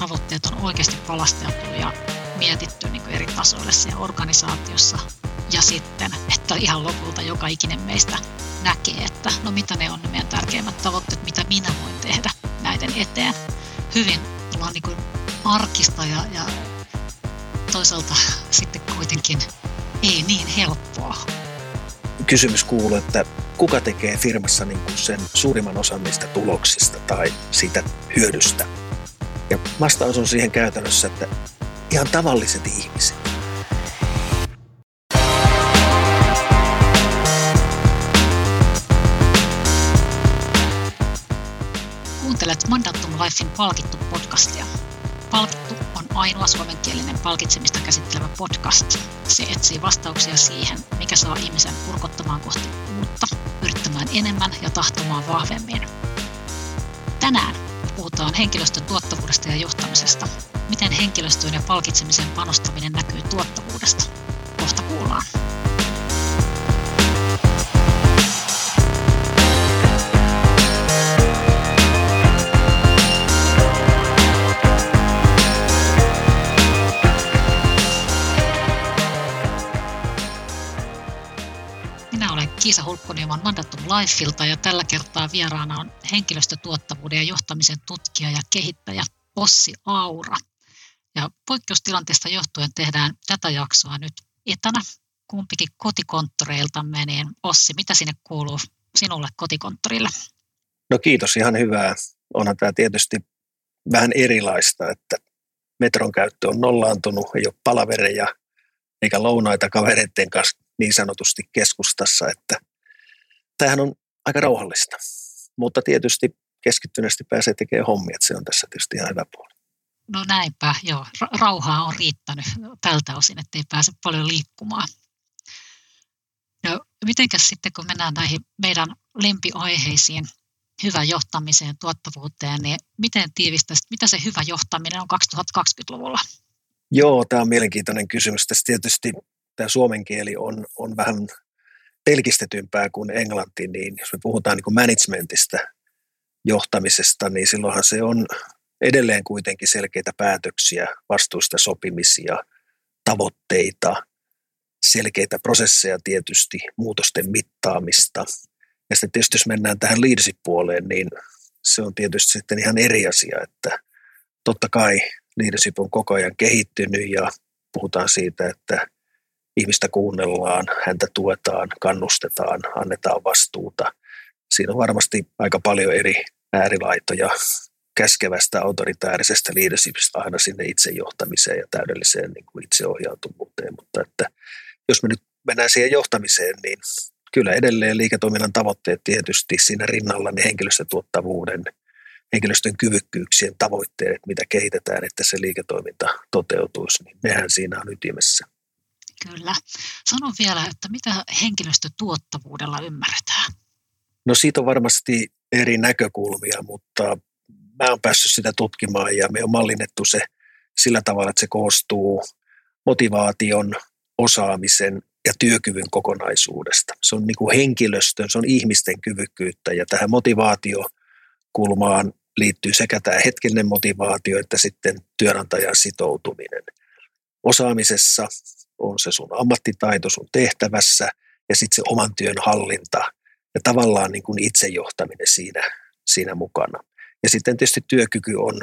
tavoitteet on oikeasti palasteltu ja mietitty niin kuin eri tasoille siellä organisaatiossa. Ja sitten, että ihan lopulta joka ikinen meistä näkee, että no mitä ne on ne meidän tärkeimmät tavoitteet, mitä minä voin tehdä näiden eteen. Hyvin ollaan niin kuin arkista ja, ja toisaalta sitten kuitenkin ei niin helppoa. Kysymys kuuluu, että kuka tekee firmassa niin kuin sen suurimman osan niistä tuloksista tai siitä hyödystä? Ja vastaus on siihen käytännössä, että ihan tavalliset ihmiset. Kuuntelet Mandatum Lifein palkittu podcastia. Palkittu on ainoa suomenkielinen palkitsemista käsittelevä podcast. Se etsii vastauksia siihen, mikä saa ihmisen kurkottamaan kohti uutta, yrittämään enemmän ja tahtomaan vahvemmin. Tänään puhutaan henkilöstön tuottavuudesta ja johtamisesta. Miten henkilöstöön ja palkitsemisen panostaminen näkyy tuottavuudesta? Kohta kuullaan. Kiisa Hulkkonieman Mandatum Lifeilta ja tällä kertaa vieraana on henkilöstötuottavuuden ja johtamisen tutkija ja kehittäjä Ossi Aura. Ja poikkeustilanteesta johtuen tehdään tätä jaksoa nyt etänä kumpikin kotikonttoreiltamme, niin Ossi, mitä sinne kuuluu sinulle kotikonttorille? No kiitos, ihan hyvää. Onhan tämä tietysti vähän erilaista, että metron käyttö on nollaantunut, ei ole palavereja eikä lounaita kavereiden kanssa niin sanotusti keskustassa, että tämähän on aika rauhallista. Mutta tietysti keskittyneesti pääsee tekemään hommia, että se on tässä tietysti ihan hyvä puoli. No näinpä, joo. Rauhaa on riittänyt tältä osin, että ei pääse paljon liikkumaan. No, mitenkäs sitten, kun mennään näihin meidän lempiaiheisiin, hyvän johtamiseen, tuottavuuteen, niin miten tiivistäisit, mitä se hyvä johtaminen on 2020-luvulla? Joo, tämä on mielenkiintoinen kysymys. Tässä tietysti tämä suomen kieli on, on vähän pelkistetympää kuin englanti, niin jos me puhutaan niin kuin managementista, johtamisesta, niin silloinhan se on edelleen kuitenkin selkeitä päätöksiä, vastuusta sopimisia, tavoitteita, selkeitä prosesseja tietysti, muutosten mittaamista. Ja sitten tietysti jos mennään tähän leadership-puoleen, niin se on tietysti sitten ihan eri asia, että totta kai leadership on koko ajan kehittynyt ja puhutaan siitä, että ihmistä kuunnellaan, häntä tuetaan, kannustetaan, annetaan vastuuta. Siinä on varmasti aika paljon eri äärilaitoja käskevästä autoritäärisestä leadershipista aina sinne itsejohtamiseen ja täydelliseen niin kuin itseohjautuvuuteen. Mutta että jos me nyt mennään siihen johtamiseen, niin kyllä edelleen liiketoiminnan tavoitteet tietysti siinä rinnalla ne henkilöstötuottavuuden, henkilöstön kyvykkyyksien tavoitteet, mitä kehitetään, että se liiketoiminta toteutuisi, niin nehän siinä on ytimessä. Kyllä. Sano vielä, että mitä henkilöstötuottavuudella ymmärretään? No siitä on varmasti eri näkökulmia, mutta mä oon päässyt sitä tutkimaan ja me on mallinnettu se sillä tavalla, että se koostuu motivaation, osaamisen ja työkyvyn kokonaisuudesta. Se on niin kuin henkilöstön, se on ihmisten kyvykkyyttä ja tähän motivaatiokulmaan liittyy sekä tämä hetkellinen motivaatio että sitten työnantajan sitoutuminen. Osaamisessa on se sun ammattitaito sun tehtävässä ja sitten se oman työn hallinta ja tavallaan niin kuin itsejohtaminen siinä, siinä mukana. Ja sitten tietysti työkyky on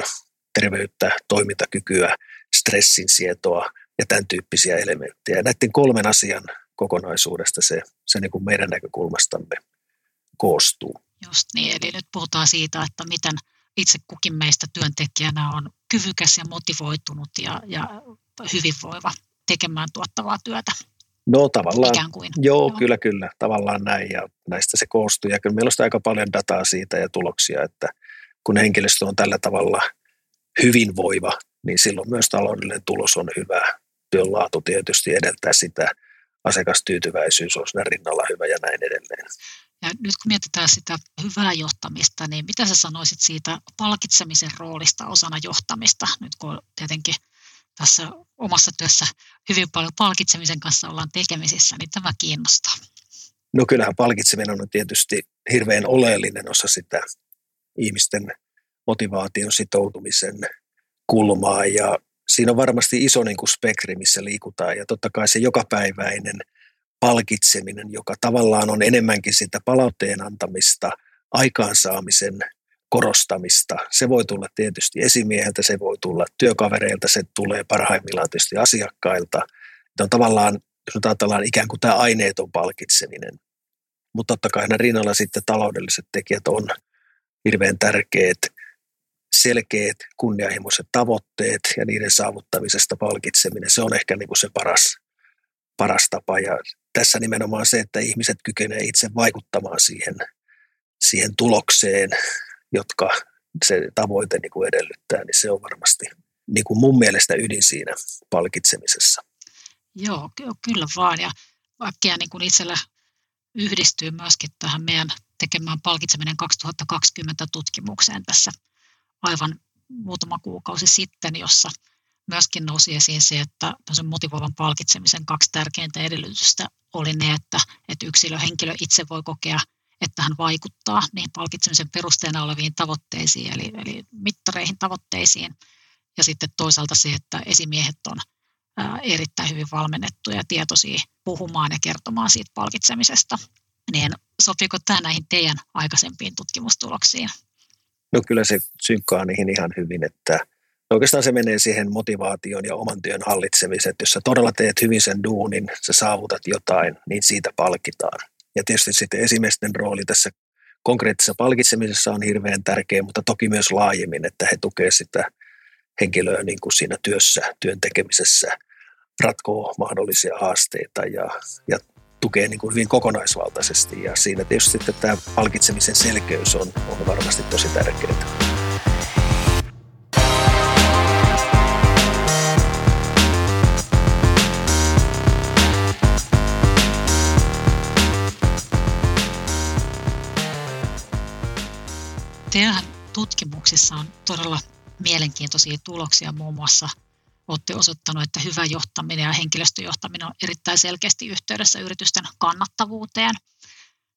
terveyttä, toimintakykyä, stressin sietoa ja tämän tyyppisiä elementtejä. Näiden kolmen asian kokonaisuudesta se, se niin kuin meidän näkökulmastamme koostuu. Just niin, eli nyt puhutaan siitä, että miten itse kukin meistä työntekijänä on kyvykäs ja motivoitunut ja, ja hyvinvoiva tekemään tuottavaa työtä. No tavallaan, Ikään kuin. Joo, joo, kyllä, kyllä, tavallaan näin ja näistä se koostuu. Ja kyllä meillä on aika paljon dataa siitä ja tuloksia, että kun henkilöstö on tällä tavalla hyvinvoiva, niin silloin myös taloudellinen tulos on hyvä. Työn laatu tietysti edeltää sitä, asiakastyytyväisyys on siinä rinnalla hyvä ja näin edelleen. Ja nyt kun mietitään sitä hyvää johtamista, niin mitä sä sanoisit siitä palkitsemisen roolista osana johtamista, nyt kun tietenkin tässä omassa työssä hyvin paljon palkitsemisen kanssa ollaan tekemisissä, niin tämä kiinnostaa. No kyllähän palkitseminen on tietysti hirveän oleellinen osa sitä ihmisten motivaation, sitoutumisen, kulmaa ja siinä on varmasti iso niin kuin spektri, missä liikutaan ja totta kai se jokapäiväinen palkitseminen, joka tavallaan on enemmänkin sitä palautteen antamista, aikaansaamisen korostamista. Se voi tulla tietysti esimieheltä, se voi tulla työkavereilta, se tulee parhaimmillaan tietysti asiakkailta. Tämä on tavallaan, jos ajatellaan ikään kuin tämä aineeton palkitseminen. Mutta totta kai rinnalla sitten taloudelliset tekijät on hirveän tärkeät, selkeät, kunnianhimoiset tavoitteet ja niiden saavuttamisesta palkitseminen. Se on ehkä niin kuin se paras, paras tapa ja tässä nimenomaan se, että ihmiset kykenevät itse vaikuttamaan siihen, siihen tulokseen, jotka se tavoite niin kuin edellyttää, niin se on varmasti niin kuin mun mielestä ydin siinä palkitsemisessa. Joo, kyllä vaan. Ja vaikka niin kuin itsellä yhdistyy myöskin tähän meidän tekemään palkitseminen 2020 tutkimukseen tässä aivan muutama kuukausi sitten, jossa myöskin nousi esiin se, että motivoivan palkitsemisen kaksi tärkeintä edellytystä oli ne, että, että yksilö, henkilö itse voi kokea, että hän vaikuttaa niihin palkitsemisen perusteena oleviin tavoitteisiin, eli, eli mittareihin tavoitteisiin, ja sitten toisaalta se, että esimiehet on erittäin hyvin valmennettuja ja tietoisia puhumaan ja kertomaan siitä palkitsemisesta. Niin sopiiko tämä näihin teidän aikaisempiin tutkimustuloksiin? No kyllä se synkkaa niihin ihan hyvin, että oikeastaan se menee siihen motivaation ja oman työn hallitsemiseen, että jos sä todella teet hyvin sen duunin, sä saavutat jotain, niin siitä palkitaan. Ja tietysti sitten esimiesten rooli tässä konkreettisessa palkitsemisessa on hirveän tärkeä, mutta toki myös laajemmin, että he tukevat sitä henkilöä niin kuin siinä työssä, työn tekemisessä, ratkoo mahdollisia haasteita ja, ja tukee niin kuin hyvin kokonaisvaltaisesti. Ja siinä tietysti sitten tämä palkitsemisen selkeys on, on varmasti tosi tärkeää. Teidän tutkimuksissa on todella mielenkiintoisia tuloksia muun muassa olette osoittanut, että hyvä johtaminen ja henkilöstöjohtaminen on erittäin selkeästi yhteydessä yritysten kannattavuuteen,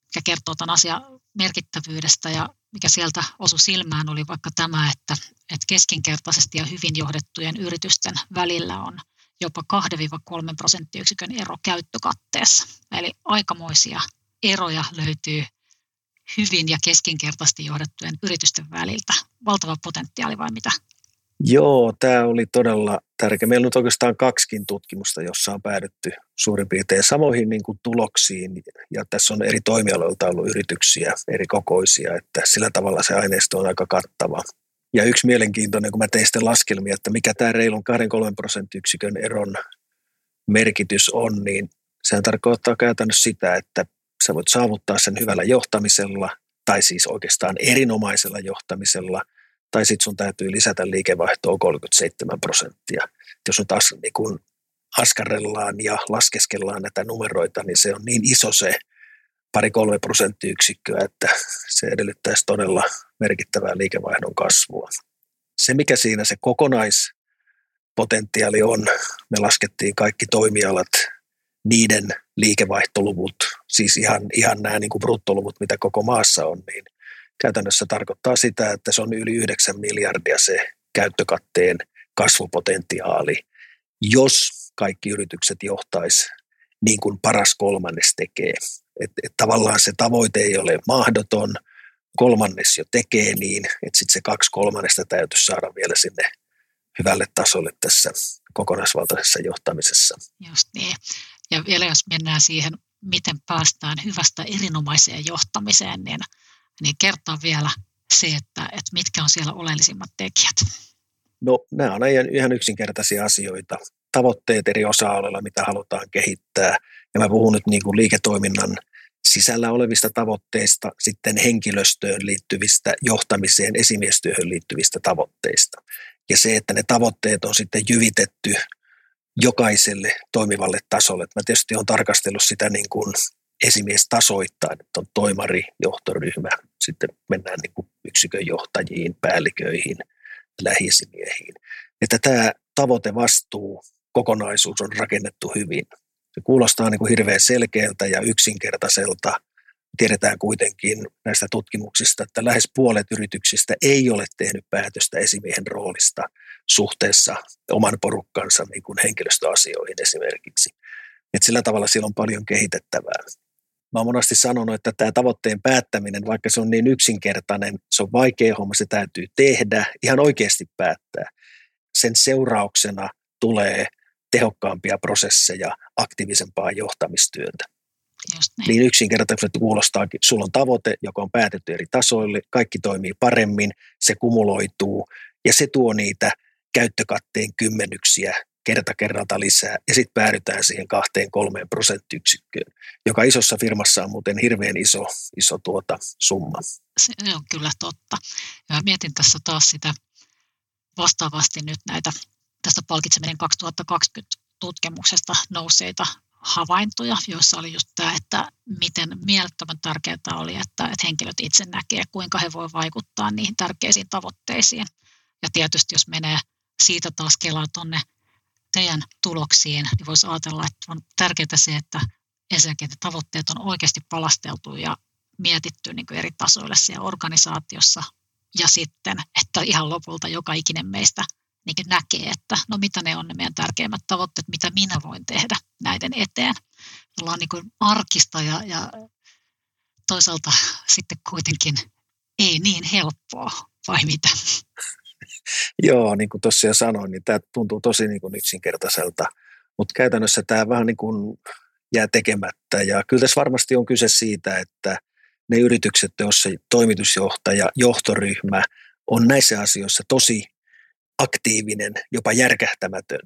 mikä kertoo tämän asian merkittävyydestä ja mikä sieltä osui silmään oli vaikka tämä, että, että keskinkertaisesti ja hyvin johdettujen yritysten välillä on jopa 2-3 prosenttiyksikön ero käyttökatteessa. Eli aikamoisia eroja löytyy hyvin ja keskinkertaisesti johdettujen yritysten väliltä. Valtava potentiaali vai mitä? Joo, tämä oli todella tärkeä. Meillä on oikeastaan kaksikin tutkimusta, jossa on päädytty suurin piirtein samoihin niin kuin tuloksiin. Ja tässä on eri toimialoilta ollut yrityksiä, eri kokoisia, että sillä tavalla se aineisto on aika kattava. Ja yksi mielenkiintoinen, kun mä tein sitten laskelmia, että mikä tämä reilun 2-3 prosenttiyksikön eron merkitys on, niin sehän tarkoittaa käytännössä sitä, että sä voit saavuttaa sen hyvällä johtamisella, tai siis oikeastaan erinomaisella johtamisella, tai sitten sun täytyy lisätä liikevaihtoa 37 prosenttia. Jos nyt taas niin kun askarellaan ja laskeskellaan näitä numeroita, niin se on niin iso se pari-kolme prosenttiyksikköä, että se edellyttäisi todella merkittävää liikevaihdon kasvua. Se, mikä siinä se kokonaispotentiaali on, me laskettiin kaikki toimialat niiden liikevaihtoluvut, siis ihan, ihan nämä niin kuin bruttoluvut, mitä koko maassa on, niin käytännössä tarkoittaa sitä, että se on yli 9 miljardia se käyttökatteen kasvupotentiaali, jos kaikki yritykset johtaisi niin kuin paras kolmannes tekee. Et, et tavallaan se tavoite ei ole mahdoton, kolmannes jo tekee niin, että sitten se kaksi kolmannesta täytyisi saada vielä sinne hyvälle tasolle tässä kokonaisvaltaisessa johtamisessa. Just niin. Ja vielä jos mennään siihen, miten päästään hyvästä erinomaiseen johtamiseen, niin, niin kertoa vielä se, että, että mitkä on siellä oleellisimmat tekijät. No nämä on ihan yksinkertaisia asioita. Tavoitteet eri osa-alueilla, mitä halutaan kehittää. Ja mä puhun nyt niin kuin liiketoiminnan sisällä olevista tavoitteista, sitten henkilöstöön liittyvistä, johtamiseen, esimiestyöhön liittyvistä tavoitteista. Ja se, että ne tavoitteet on sitten jyvitetty jokaiselle toimivalle tasolle. Mä tietysti olen tarkastellut sitä niin kuin esimiestasoittain, että on toimari, johtoryhmä, sitten mennään niin kuin yksikön johtajiin, päälliköihin, lähisimiehiin. Että tämä tavoitevastuu, kokonaisuus on rakennettu hyvin. Se kuulostaa niin kuin hirveän selkeältä ja yksinkertaiselta. Tiedetään kuitenkin näistä tutkimuksista, että lähes puolet yrityksistä ei ole tehnyt päätöstä esimiehen roolista suhteessa oman porukkansa niin kuin henkilöstöasioihin esimerkiksi. Et sillä tavalla siellä on paljon kehitettävää. Mä oon monesti sanonut, että tämä tavoitteen päättäminen, vaikka se on niin yksinkertainen, se on vaikea homma, se täytyy tehdä, ihan oikeasti päättää. Sen seurauksena tulee tehokkaampia prosesseja, aktiivisempaa johtamistyötä. Just niin. niin yksinkertaisesti kuulostaakin, sulla on tavoite, joka on päätetty eri tasoille, kaikki toimii paremmin, se kumuloituu ja se tuo niitä käyttökatteen kymmenyksiä kerta kerralta lisää ja sitten päädytään siihen kahteen kolmeen prosenttiyksikköön, joka isossa firmassa on muuten hirveän iso, iso tuota summa. Se on kyllä totta. Ja mietin tässä taas sitä vastaavasti nyt näitä tästä palkitseminen 2020 tutkimuksesta nousseita havaintoja, joissa oli just tämä, että miten mielettömän tärkeää oli, että, että henkilöt itse näkee, kuinka he voivat vaikuttaa niihin tärkeisiin tavoitteisiin. Ja tietysti jos menee siitä taas kelaa tuonne teidän tuloksiin, niin voisi ajatella, että on tärkeää se, että ensinnäkin että tavoitteet on oikeasti palasteltu ja mietitty niin eri tasoille siellä organisaatiossa. Ja sitten, että ihan lopulta joka ikinen meistä niin näkee, että no mitä ne on ne meidän tärkeimmät tavoitteet, mitä minä voin tehdä näiden eteen. Ollaan niin arkista ja, ja toisaalta sitten kuitenkin ei niin helppoa, vai mitä? Joo, niin kuin tuossa jo sanoin, niin tämä tuntuu tosi niin kuin yksinkertaiselta, mutta käytännössä tämä vähän niin kuin jää tekemättä. Ja kyllä tässä varmasti on kyse siitä, että ne yritykset, joissa toimitusjohtaja, johtoryhmä on näissä asioissa tosi aktiivinen, jopa järkähtämätön,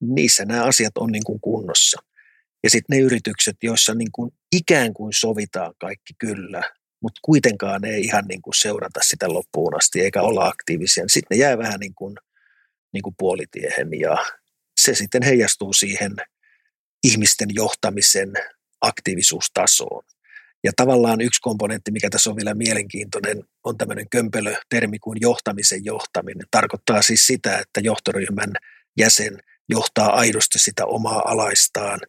niissä nämä asiat on niin kuin kunnossa. Ja sitten ne yritykset, joissa niin kuin ikään kuin sovitaan kaikki kyllä, mutta kuitenkaan ei ihan niin kuin seurata sitä loppuun asti eikä olla aktiivisia, sitten ne jää vähän niin kuin, niin kuin puolitiehen ja se sitten heijastuu siihen ihmisten johtamisen aktiivisuustasoon. Ja tavallaan yksi komponentti, mikä tässä on vielä mielenkiintoinen, on tämmöinen kömpelötermi kuin johtamisen johtaminen. Tarkoittaa siis sitä, että johtoryhmän jäsen johtaa aidosti sitä omaa alaistaan,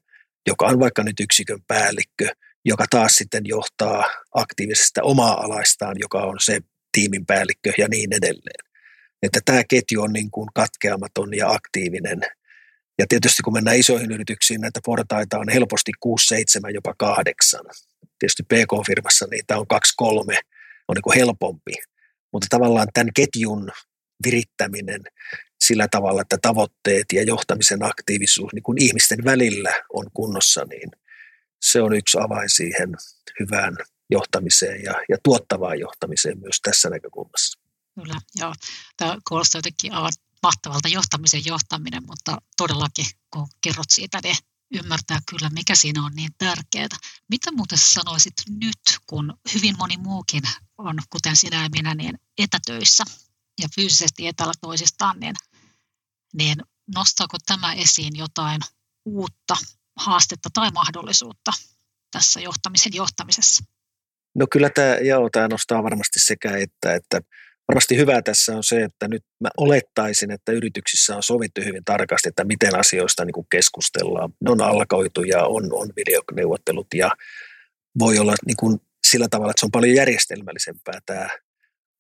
joka on vaikka nyt yksikön päällikkö, joka taas sitten johtaa aktiivisesti omaa alaistaan, joka on se tiimin päällikkö ja niin edelleen. Että tämä ketju on niin kuin katkeamaton ja aktiivinen. Ja tietysti kun mennään isoihin yrityksiin, näitä portaita on helposti 6, 7, jopa 8 tietysti PK-firmassa niitä on kaksi, kolme, on niin kuin helpompi. Mutta tavallaan tämän ketjun virittäminen sillä tavalla, että tavoitteet ja johtamisen aktiivisuus niin kuin ihmisten välillä on kunnossa, niin se on yksi avain siihen hyvään johtamiseen ja, ja tuottavaan johtamiseen myös tässä näkökulmassa. Kyllä, joo. Tämä kuulostaa jotenkin aivan mahtavalta johtamisen johtaminen, mutta todellakin kun kerrot siitä, niin ymmärtää kyllä, mikä siinä on niin tärkeää. Mitä muuten sanoisit nyt, kun hyvin moni muukin on, kuten sinä ja minä, niin etätöissä ja fyysisesti etäällä toisistaan, niin, niin nostaako tämä esiin jotain uutta haastetta tai mahdollisuutta tässä johtamisen johtamisessa? No kyllä tämä, joo, tämä nostaa varmasti sekä että, että varmasti hyvää tässä on se, että nyt mä olettaisin, että yrityksissä on sovittu hyvin tarkasti, että miten asioista niin kuin keskustellaan. Ne on alkoitu ja on, on videoneuvottelut ja voi olla niin kuin sillä tavalla, että se on paljon järjestelmällisempää tämä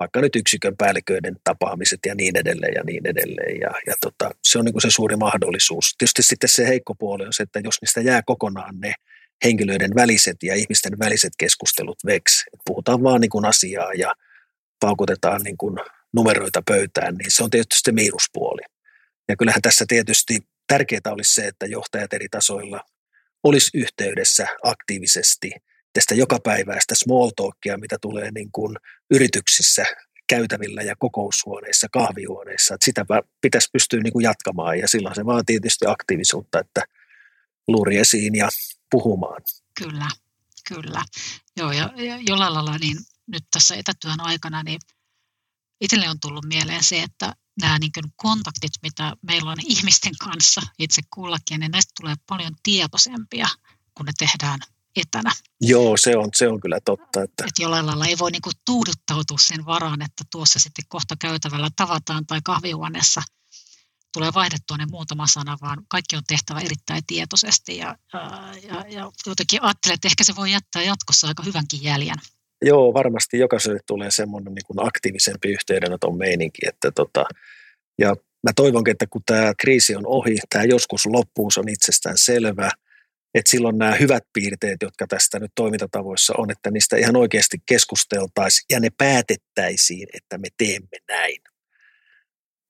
vaikka nyt yksikön päälliköiden tapaamiset ja niin edelleen ja niin edelleen. Ja, ja tota, se on niin kuin se suuri mahdollisuus. Tietysti sitten se heikko puoli on se, että jos niistä jää kokonaan ne henkilöiden väliset ja ihmisten väliset keskustelut veksi, että puhutaan vaan niin kuin asiaa ja paukutetaan niin kuin numeroita pöytään, niin se on tietysti se miinuspuoli. Ja kyllähän tässä tietysti tärkeää olisi se, että johtajat eri tasoilla olisi yhteydessä aktiivisesti tästä jokapäiväistä small talkia, mitä tulee niin kuin yrityksissä käytävillä ja kokoushuoneissa, kahvihuoneissa. Että sitä pitäisi pystyä niin kuin jatkamaan ja silloin se vaatii tietysti aktiivisuutta, että luuri esiin ja puhumaan. Kyllä, kyllä. Joo, ja, jollain lailla niin nyt tässä etätyön aikana, niin itselle on tullut mieleen se, että nämä niin kontaktit, mitä meillä on ihmisten kanssa itse kullakin, niin näistä tulee paljon tietoisempia, kun ne tehdään etänä. Joo, se on, se on kyllä totta. Että... Et jollain lailla ei voi niin kuin tuuduttautua sen varaan, että tuossa sitten kohta käytävällä tavataan tai kahvihuoneessa tulee vaihdettua ne muutama sana, vaan kaikki on tehtävä erittäin tietoisesti ja, ja, ja jotenkin ajattelen, että ehkä se voi jättää jatkossa aika hyvänkin jäljen. Joo, varmasti jokaiselle tulee semmoinen niin kuin aktiivisempi yhteydenoton meininki, että tota, ja mä toivonkin, että kun tämä kriisi on ohi, tämä joskus loppuu, se on itsestään selvä, että silloin nämä hyvät piirteet, jotka tästä nyt toimintatavoissa on, että niistä ihan oikeasti keskusteltaisiin ja ne päätettäisiin, että me teemme näin.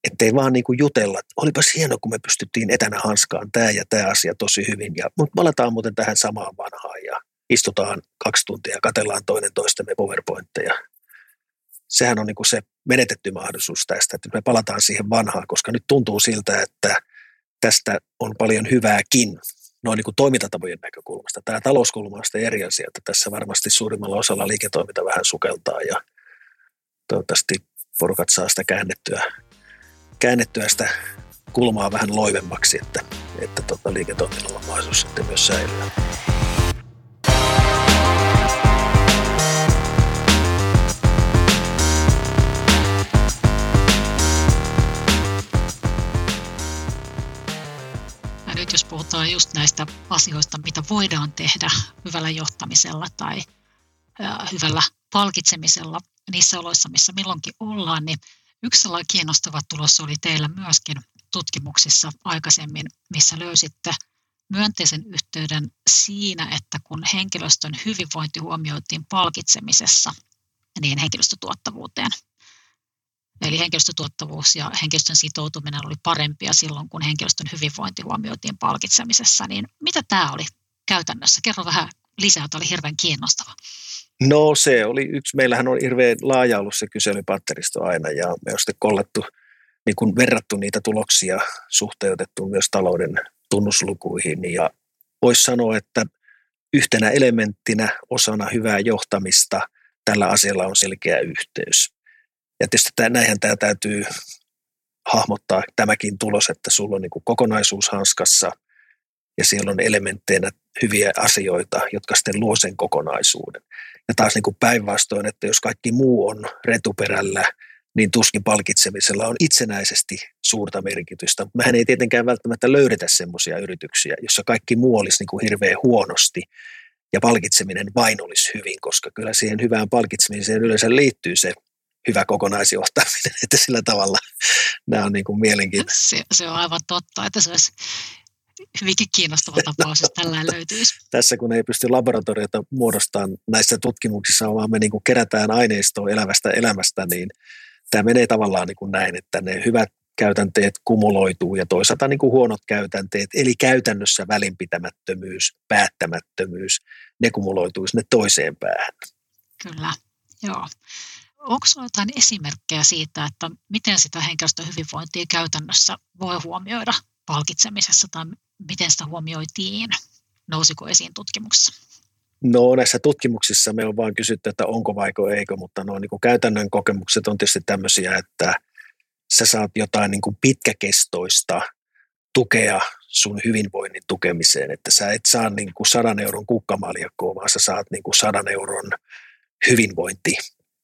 Että ei vaan niin kuin jutella, että olipas hieno, kun me pystyttiin etänä hanskaan tämä ja tämä asia tosi hyvin. Ja, mutta palataan muuten tähän samaan vanhaan ja istutaan kaksi tuntia ja katellaan toinen toistemme PowerPointteja. Sehän on niin kuin se menetetty mahdollisuus tästä, että me palataan siihen vanhaan, koska nyt tuntuu siltä, että tästä on paljon hyvääkin noin niin kuin toimintatapojen näkökulmasta. Tämä talouskulma on eri asia, että tässä varmasti suurimmalla osalla liiketoiminta vähän sukeltaa ja toivottavasti porukat saa sitä käännettyä, käännettyä sitä kulmaa vähän loivemmaksi, että, että tota liiketoiminnalla on mahdollisuus sitten myös säilyä. Puhutaan just näistä asioista, mitä voidaan tehdä hyvällä johtamisella tai hyvällä palkitsemisella niissä oloissa, missä milloinkin ollaan, niin yksi sellainen kiinnostava tulos oli teillä myöskin tutkimuksissa aikaisemmin, missä löysitte myönteisen yhteyden siinä, että kun henkilöstön hyvinvointi huomioitiin palkitsemisessa, niin henkilöstötuottavuuteen Eli henkilöstötuottavuus ja henkilöstön sitoutuminen oli parempia silloin, kun henkilöstön hyvinvointi huomioitiin palkitsemisessa. Niin mitä tämä oli käytännössä? Kerro vähän lisää, tämä oli hirveän kiinnostava. No se oli yksi, meillähän on hirveän laaja ollut se kyselypatteristo aina ja me on sitten kollettu, niin kuin verrattu niitä tuloksia, suhteutettu myös talouden tunnuslukuihin ja voisi sanoa, että yhtenä elementtinä osana hyvää johtamista tällä asialla on selkeä yhteys. Ja tietysti tämä, näinhän tämä täytyy hahmottaa tämäkin tulos, että sulla on niin kuin kokonaisuus hanskassa ja siellä on elementteinä hyviä asioita, jotka sitten luo sen kokonaisuuden. Ja taas niin kuin päinvastoin, että jos kaikki muu on retuperällä, niin tuskin palkitsemisella on itsenäisesti suurta merkitystä. Mehän ei tietenkään välttämättä löydetä semmoisia yrityksiä, jossa kaikki muu olisi niin kuin hirveän huonosti ja palkitseminen vain olisi hyvin, koska kyllä siihen hyvään palkitsemiseen yleensä liittyy se hyvä kokonaisjohtaminen, että sillä tavalla nämä on niin kuin mielenkiintoista. Se, se on aivan totta, että se olisi hyvinkin kiinnostava tapaus, jos tällä löytyisi. Tässä kun ei pysty laboratoriota muodostamaan näissä tutkimuksissa, vaan me niin kuin kerätään aineistoa elävästä elämästä, niin tämä menee tavallaan niin kuin näin, että ne hyvät käytänteet kumuloituu ja toisaalta niin kuin huonot käytänteet, eli käytännössä välinpitämättömyys, päättämättömyys, ne kumuloituu sinne toiseen päähän. Kyllä, joo. Onko sinulla jotain esimerkkejä siitä, että miten sitä henkilöstön hyvinvointia käytännössä voi huomioida palkitsemisessa tai miten sitä huomioitiin? Nousiko esiin tutkimuksessa? No näissä tutkimuksissa me on vain kysytty, että onko vaiko eikö, mutta no, niin kuin käytännön kokemukset on tietysti tämmöisiä, että sä saat jotain niin kuin pitkäkestoista tukea sun hyvinvoinnin tukemiseen, että sä et saa niin kuin sadan euron kukkamaljakkoa, vaan sä saat niin kuin sadan euron hyvinvointi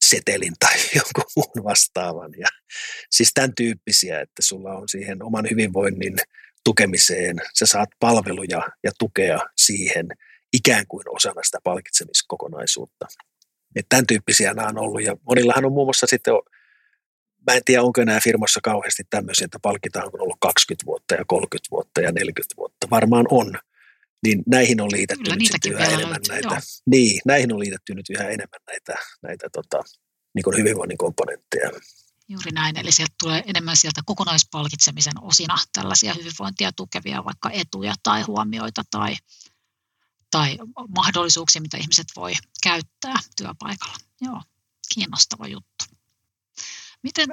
setelin tai jonkun muun vastaavan. Ja siis tämän tyyppisiä, että sulla on siihen oman hyvinvoinnin tukemiseen, sä saat palveluja ja tukea siihen ikään kuin osana sitä palkitsemiskokonaisuutta. Et tämän tyyppisiä nämä on ollut ja monillahan on muun muassa sitten, mä en tiedä onko nämä firmassa kauheasti tämmöisiä, että palkitaan on ollut 20 vuotta ja 30 vuotta ja 40 vuotta. Varmaan on, niin näihin on liitetty Kyllä, nyt yhä enemmän löytyy, näitä, joo. niin, näihin on liitetty nyt yhä enemmän näitä, näitä tota, niin kuin hyvinvoinnin komponentteja. Juuri näin, eli sieltä tulee enemmän sieltä kokonaispalkitsemisen osina tällaisia hyvinvointia tukevia vaikka etuja tai huomioita tai, tai mahdollisuuksia, mitä ihmiset voi käyttää työpaikalla. Joo, kiinnostava juttu. Miten,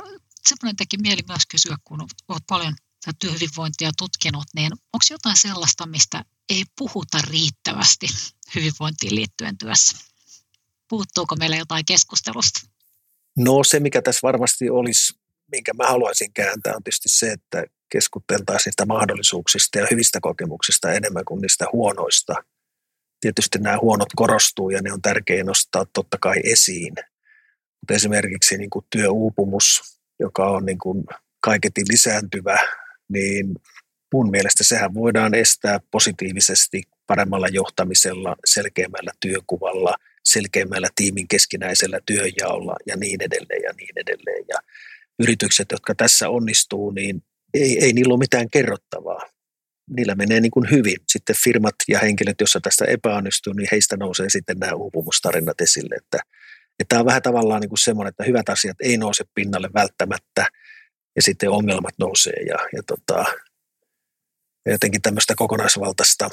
semmoinen teki mieli myös kysyä, kun olet paljon työhyvinvointia tutkinut, niin onko jotain sellaista, mistä ei puhuta riittävästi hyvinvointiin liittyen työssä? Puuttuuko meillä jotain keskustelusta? No se, mikä tässä varmasti olisi, minkä mä haluaisin kääntää, on tietysti se, että keskusteltaisiin niistä mahdollisuuksista ja hyvistä kokemuksista enemmän kuin niistä huonoista. Tietysti nämä huonot korostuu ja ne on tärkeää nostaa totta kai esiin. Mutta esimerkiksi niin kuin työuupumus, joka on niin kuin kaiketi lisääntyvä, niin mun mielestä sehän voidaan estää positiivisesti paremmalla johtamisella, selkeämmällä työkuvalla, selkeämmällä tiimin keskinäisellä työnjaolla ja niin edelleen ja niin edelleen. Ja yritykset, jotka tässä onnistuu, niin ei, ei niillä ole mitään kerrottavaa. Niillä menee niin kuin hyvin. Sitten firmat ja henkilöt, joissa tästä epäonnistuu, niin heistä nousee sitten nämä uupumustarinat esille. Että, että tämä on vähän tavallaan niin kuin semmoinen, että hyvät asiat ei nouse pinnalle välttämättä, ja sitten ongelmat nousee. Ja, ja tota, jotenkin tämmöistä kokonaisvaltaista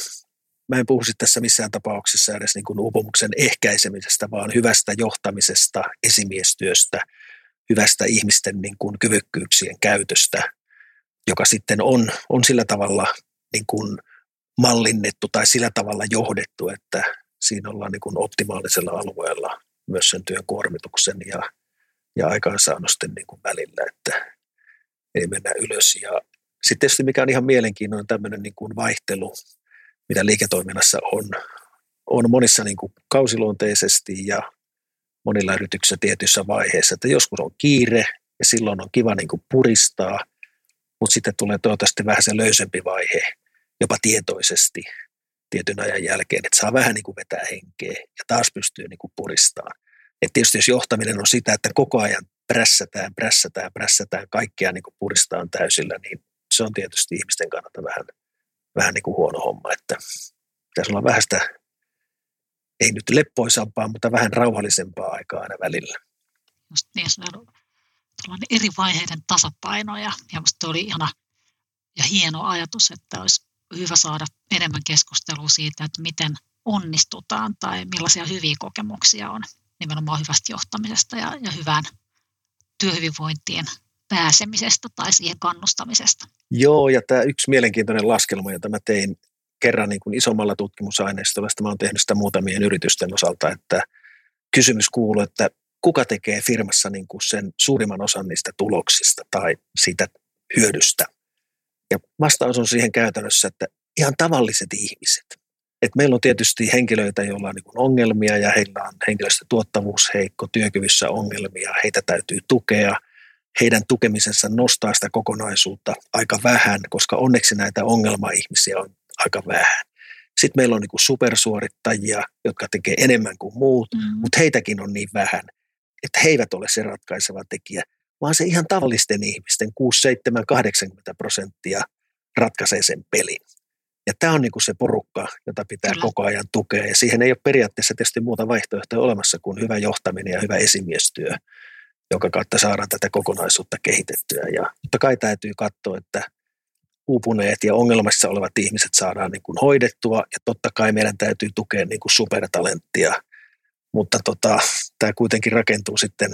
mä en puhu tässä missään tapauksessa edes niin kuin uupumuksen ehkäisemisestä, vaan hyvästä johtamisesta, esimiestyöstä, hyvästä ihmisten niin kuin kyvykkyyksien käytöstä, joka sitten on, on sillä tavalla niin kuin mallinnettu tai sillä tavalla johdettu, että siinä ollaan niin kuin optimaalisella alueella myös sen työn kuormituksen ja, ja aikaansaannosten niin kuin välillä, että ei mennä ylös. Ja sitten tietysti mikä on ihan mielenkiintoinen tämmöinen niin kuin vaihtelu mitä liiketoiminnassa on, on monissa niin kuin kausiluonteisesti ja monilla yrityksissä tietyissä vaiheissa, että joskus on kiire ja silloin on kiva niin kuin puristaa, mutta sitten tulee toivottavasti vähän se löysempi vaihe, jopa tietoisesti tietyn ajan jälkeen, että saa vähän niin kuin vetää henkeä ja taas pystyy niin kuin puristamaan. Et tietysti jos johtaminen on sitä, että koko ajan prässätään, prässätään, prässätään, kaikkea niin kuin puristaan täysillä, niin se on tietysti ihmisten kannalta vähän vähän niin kuin huono homma, että pitäisi olla vähän sitä, ei nyt leppoisampaa, mutta vähän rauhallisempaa aikaa aina välillä. Just niin, se on eri vaiheiden tasapaino ja, ja musta oli ihana ja hieno ajatus, että olisi hyvä saada enemmän keskustelua siitä, että miten onnistutaan tai millaisia hyviä kokemuksia on nimenomaan hyvästä johtamisesta ja, ja hyvään työhyvinvointiin pääsemisestä tai siihen kannustamisesta. Joo, ja tämä yksi mielenkiintoinen laskelma, jota mä tein kerran niin kuin isommalla tutkimusaineistolla, mä olen tehnyt sitä muutamien yritysten osalta, että kysymys kuuluu, että kuka tekee firmassa niin kuin sen suurimman osan niistä tuloksista tai siitä hyödystä. Ja vastaus on siihen käytännössä, että ihan tavalliset ihmiset. Et meillä on tietysti henkilöitä, joilla on niin ongelmia ja heillä on henkilöstötuottavuus heikko, työkyvyssä ongelmia, heitä täytyy tukea – heidän tukemisensa nostaa sitä kokonaisuutta aika vähän, koska onneksi näitä ongelmaihmisiä on aika vähän. Sitten meillä on niin supersuorittajia, jotka tekee enemmän kuin muut, mm-hmm. mutta heitäkin on niin vähän, että he eivät ole se ratkaiseva tekijä, vaan se ihan tavallisten ihmisten 6, 7, 80 prosenttia ratkaisee sen pelin. Ja tämä on niin kuin se porukka, jota pitää Kyllä. koko ajan tukea. Ja siihen ei ole periaatteessa tietysti muuta vaihtoehtoa olemassa kuin hyvä johtaminen ja hyvä esimiestyö jonka kautta saadaan tätä kokonaisuutta kehitettyä. Ja totta kai täytyy katsoa, että uupuneet ja ongelmassa olevat ihmiset saadaan niin kuin hoidettua ja totta kai meidän täytyy tukea niin kuin supertalenttia, mutta tota, tämä kuitenkin rakentuu sitten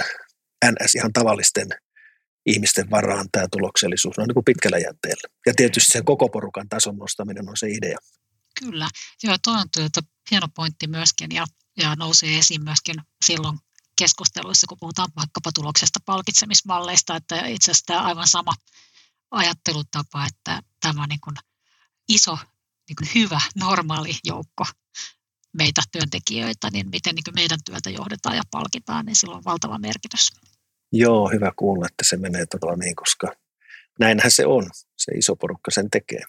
NS ihan tavallisten ihmisten varaan tämä tuloksellisuus on niin kuin pitkällä jänteellä. Ja tietysti sen koko porukan tason nostaminen on se idea. Kyllä, joo, tuo on tuota, hieno pointti myöskin ja, ja nousee esiin myöskin silloin, keskusteluissa, kun puhutaan vaikkapa tuloksesta palkitsemismalleista, että itse asiassa tämä aivan sama ajattelutapa, että tämä niin kuin iso, niin kuin hyvä, normaali joukko meitä työntekijöitä, niin miten niin meidän työtä johdetaan ja palkitaan, niin sillä on valtava merkitys. Joo, hyvä kuulla, että se menee todella niin, koska näinhän se on. Se iso porukka sen tekee.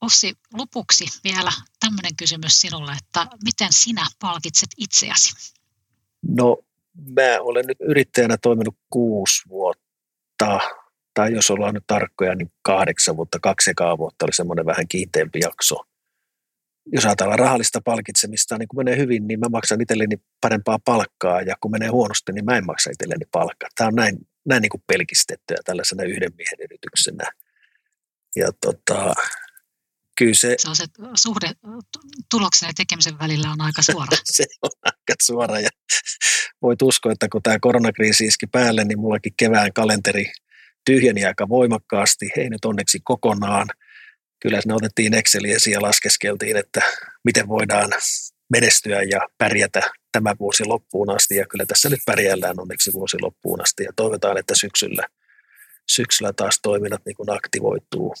Ossi, lopuksi vielä tämmöinen kysymys sinulle, että miten sinä palkitset itseäsi? No mä olen nyt yrittäjänä toiminut kuusi vuotta, tai jos ollaan nyt tarkkoja, niin kahdeksan vuotta, kaksi ekaa vuotta oli semmoinen vähän kiinteämpi jakso. Jos ajatellaan rahallista palkitsemista, niin kun menee hyvin, niin mä maksan itselleni parempaa palkkaa, ja kun menee huonosti, niin mä en maksa itselleni palkkaa. Tämä on näin, näin niin kuin pelkistettyä tällaisena yhden miehen yrityksenä. Ja tota, kyllä se... Se on se suhde tuloksen ja tekemisen välillä on aika suora. se on aika suora ja voit uskoa, että kun tämä koronakriisi iski päälle, niin mullakin kevään kalenteri tyhjeni aika voimakkaasti, ei nyt onneksi kokonaan. Kyllä ne otettiin Exceliin ja laskeskeltiin, että miten voidaan menestyä ja pärjätä tämä vuosi loppuun asti. Ja kyllä tässä nyt pärjällään onneksi vuosi loppuun asti ja toivotaan, että syksyllä – syksyllä taas toiminnat niin aktivoituu.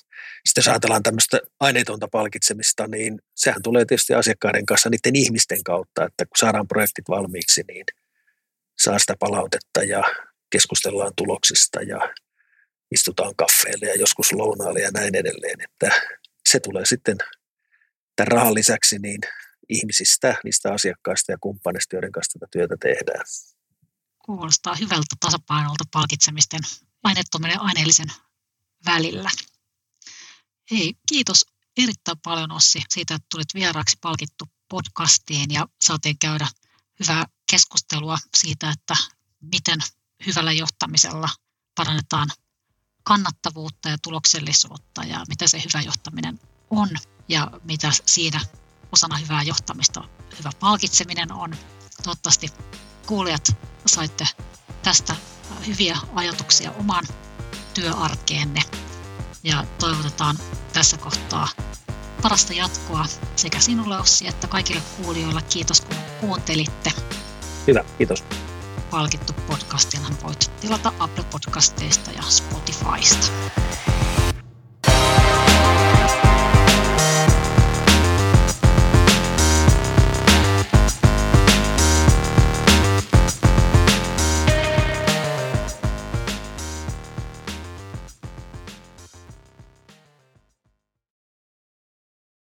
Sitten jos ajatellaan tämmöistä aineetonta palkitsemista, niin sehän tulee tietysti asiakkaiden kanssa niiden ihmisten kautta, että kun saadaan projektit valmiiksi, niin saa sitä palautetta ja keskustellaan tuloksista ja istutaan kaffeille ja joskus lounaalle ja näin edelleen. Että se tulee sitten tämän rahan lisäksi niin ihmisistä, niistä asiakkaista ja kumppaneista, joiden kanssa tätä työtä tehdään. Kuulostaa hyvältä tasapainolta palkitsemisten aineettomien aineellisen välillä. Hei, kiitos erittäin paljon Ossi siitä, että tulit vieraaksi palkittu podcastiin ja saatiin käydä hyvää keskustelua siitä, että miten hyvällä johtamisella parannetaan kannattavuutta ja tuloksellisuutta ja mitä se hyvä johtaminen on ja mitä siinä osana hyvää johtamista hyvä palkitseminen on. Toivottavasti kuulijat saitte tästä hyviä ajatuksia omaan työarkeenne ja toivotetaan tässä kohtaa parasta jatkoa sekä sinulle Ossi että kaikille kuulijoille. Kiitos kun kuuntelitte. Hyvä, kiitos. Palkittu podcastinhan voit tilata Apple Podcasteista ja Spotifysta.